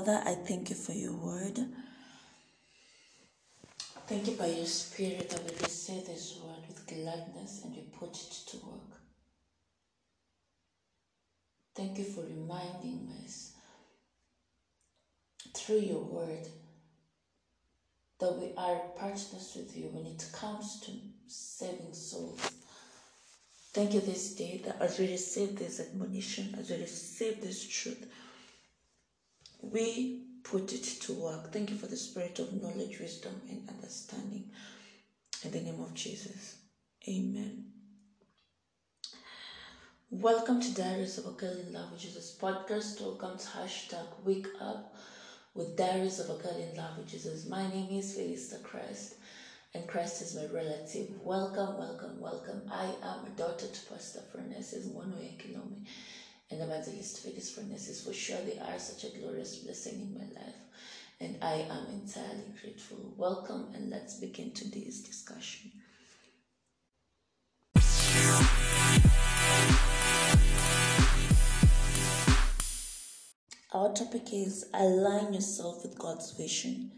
Father, I thank you for your word. Thank you by your spirit that we receive this word with gladness and we put it to work. Thank you for reminding us through your word that we are partners with you when it comes to saving souls. Thank you this day that as we receive this admonition, as we receive this truth, we put it to work. Thank you for the spirit of knowledge, wisdom, and understanding. In the name of Jesus. Amen. Welcome to Diaries of a Girl in Love with Jesus podcast. Welcome to hashtag Wake Up with Diaries of a Girl in Love with Jesus. My name is Felista Christ, and Christ is my relative. Welcome, welcome, welcome. I am a daughter to Pastor Furnaces Monoe Kilome and Evangelist Felix Furnaces. For sure, they are such a glorious blessing in my life, and I am entirely grateful. Welcome, and let's begin today's discussion. Our topic is align yourself with God's vision.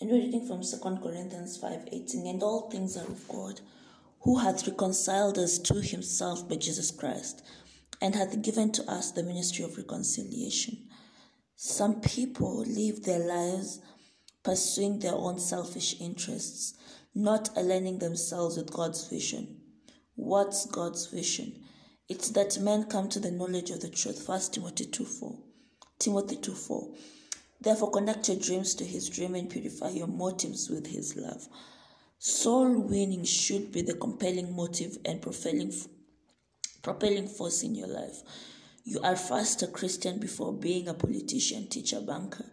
And we're reading from 2 Corinthians 5:18. And all things are of God, who hath reconciled us to himself by Jesus Christ, and hath given to us the ministry of reconciliation. Some people live their lives pursuing their own selfish interests, not aligning themselves with God's vision. What's God's vision? It's that men come to the knowledge of the truth. 1 Timothy 2 4. Timothy 2 4. Therefore, connect your dreams to his dream and purify your motives with his love. Soul winning should be the compelling motive and propelling, propelling force in your life. You are first a Christian before being a politician, teacher, banker,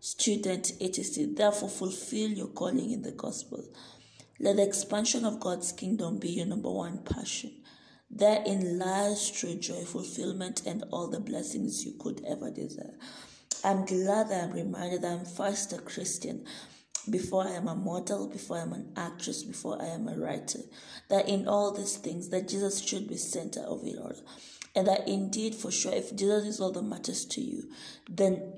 student, etc. Therefore, fulfill your calling in the gospel. Let the expansion of God's kingdom be your number one passion. Therein lies true joy, fulfillment, and all the blessings you could ever desire. I'm glad that I'm reminded that I'm first a Christian before I am a model, before I'm an actress, before I am a writer. That in all these things, that Jesus should be center of it all. And that indeed, for sure, if Jesus is all that matters to you, then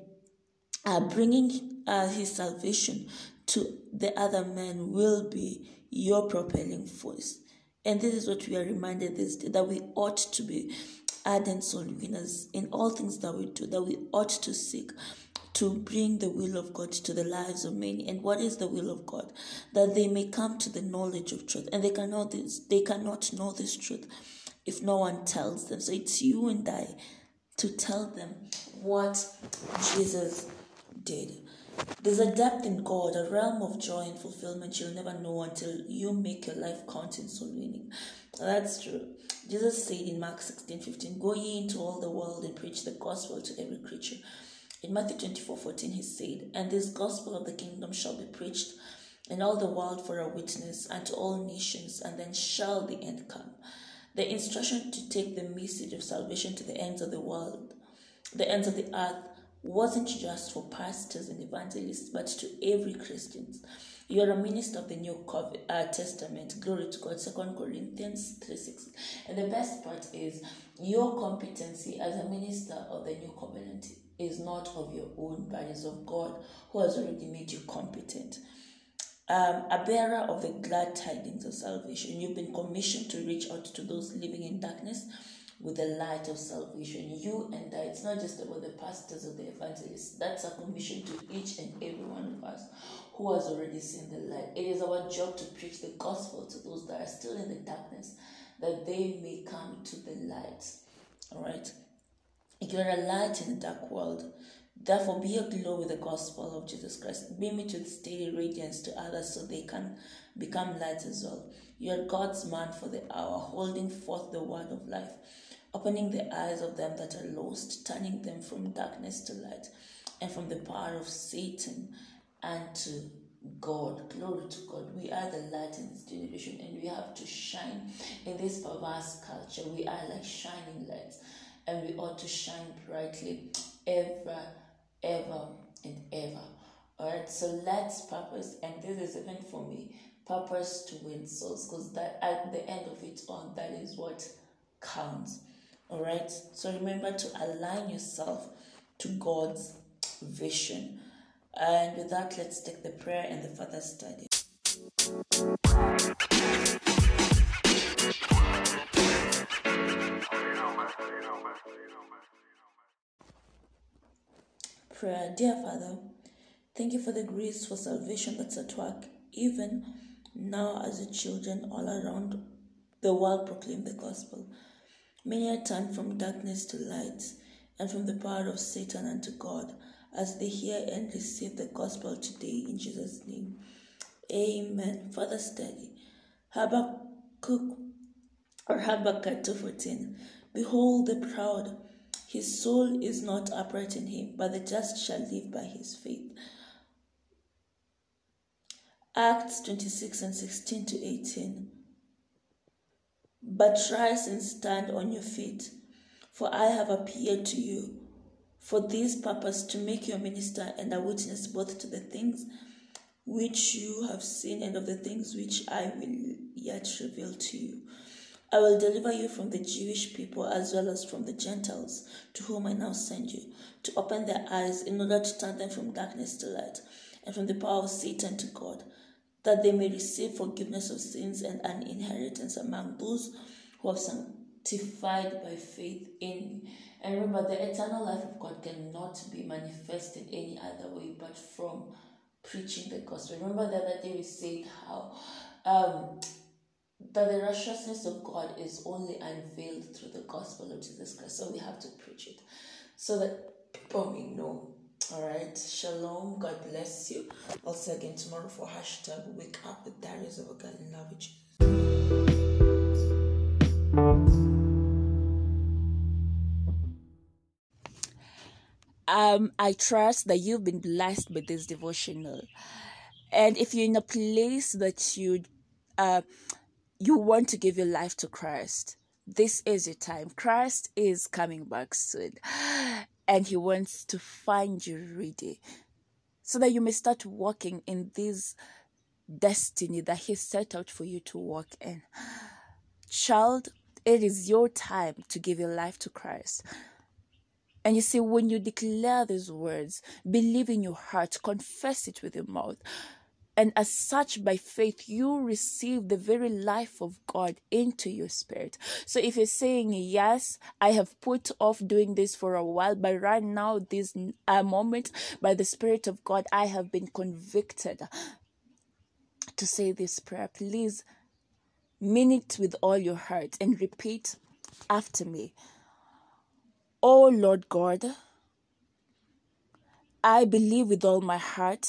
uh, bringing uh, his salvation to the other man will be your propelling force. And this is what we are reminded this day that we ought to be ardent soul winners in all things that we do, that we ought to seek to bring the will of God to the lives of many. And what is the will of God? That they may come to the knowledge of truth. And they cannot this they cannot know this truth if no one tells them. So it's you and I to tell them what Jesus did. There's a depth in God, a realm of joy and fulfillment you'll never know until you make your life count in soul winning. That's true. Jesus said in Mark 16 15, Go ye into all the world and preach the gospel to every creature. In Matthew 24 14, he said, And this gospel of the kingdom shall be preached in all the world for a witness unto all nations, and then shall the end come. The instruction to take the message of salvation to the ends of the world, the ends of the earth, wasn't just for pastors and evangelists, but to every Christian. You are a minister of the New uh, Testament. Glory to God. Second Corinthians 3 6. And the best part is your competency as a minister of the New Covenant is not of your own, but is of God who has already made you competent. Um, a bearer of the glad tidings of salvation. You've been commissioned to reach out to those living in darkness with the light of salvation. You and I, it's not just about the pastors or the evangelists. That's a commission to each and every one of us who has already seen the light. It is our job to preach the gospel to those that are still in the darkness, that they may come to the light. All right. You are a light in a dark world. Therefore, be aglow with the gospel of Jesus Christ. Be Beam it with steady radiance to others so they can become lights as well. You are God's man for the hour, holding forth the word of life opening the eyes of them that are lost, turning them from darkness to light, and from the power of Satan and to God. Glory to God. We are the light in this generation, and we have to shine in this perverse culture. We are like shining lights, and we ought to shine brightly ever, ever, and ever. Alright, so let's purpose, and this is even for me purpose to win souls because that at the end of it all, that is what counts. All right. So remember to align yourself to God's vision. And with that, let's take the prayer and the further study. Prayer, dear Father, thank you for the grace for salvation that's at work, even now as the children all around the world proclaim the gospel. Many are turned from darkness to light and from the power of Satan unto God as they hear and receive the gospel today in Jesus' name. Amen. Further study. Habakkuk or Habakkuk 2.14 Behold the proud, his soul is not upright in him, but the just shall live by his faith. Acts 26 and 16 to 18 But rise and stand on your feet, for I have appeared to you for this purpose to make you a minister and a witness both to the things which you have seen and of the things which I will yet reveal to you. I will deliver you from the Jewish people as well as from the Gentiles, to whom I now send you, to open their eyes in order to turn them from darkness to light, and from the power of Satan to God, that they may receive forgiveness of sins and an inheritance among those who have sanctified by faith in me. And remember, the eternal life of God cannot be manifested any other way but from preaching the gospel. Remember the other day we said how um, that the righteousness of God is only unveiled through the gospel of Jesus Christ. So we have to preach it so that people may know. All right. Shalom. God bless you. Also again tomorrow for hashtag wake up with Diaries of a girl in love with Jesus. Um, I trust that you've been blessed by this devotional. And if you're in a place that you uh, you want to give your life to Christ, this is your time. Christ is coming back soon. And he wants to find you ready so that you may start walking in this destiny that he set out for you to walk in. Child, it is your time to give your life to Christ. And you see, when you declare these words, believe in your heart, confess it with your mouth, and as such, by faith, you receive the very life of God into your spirit. So if you're saying, Yes, I have put off doing this for a while, but right now, this uh, moment, by the Spirit of God, I have been convicted to say this prayer. Please mean it with all your heart and repeat after me. Oh Lord God, I believe with all my heart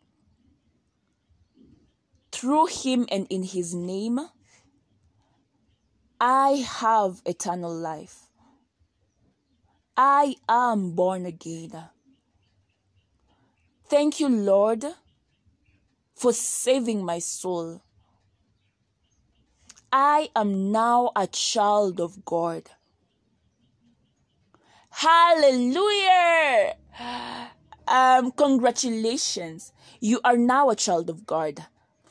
Through him and in his name, I have eternal life. I am born again. Thank you, Lord, for saving my soul. I am now a child of God. Hallelujah! Um, congratulations. You are now a child of God.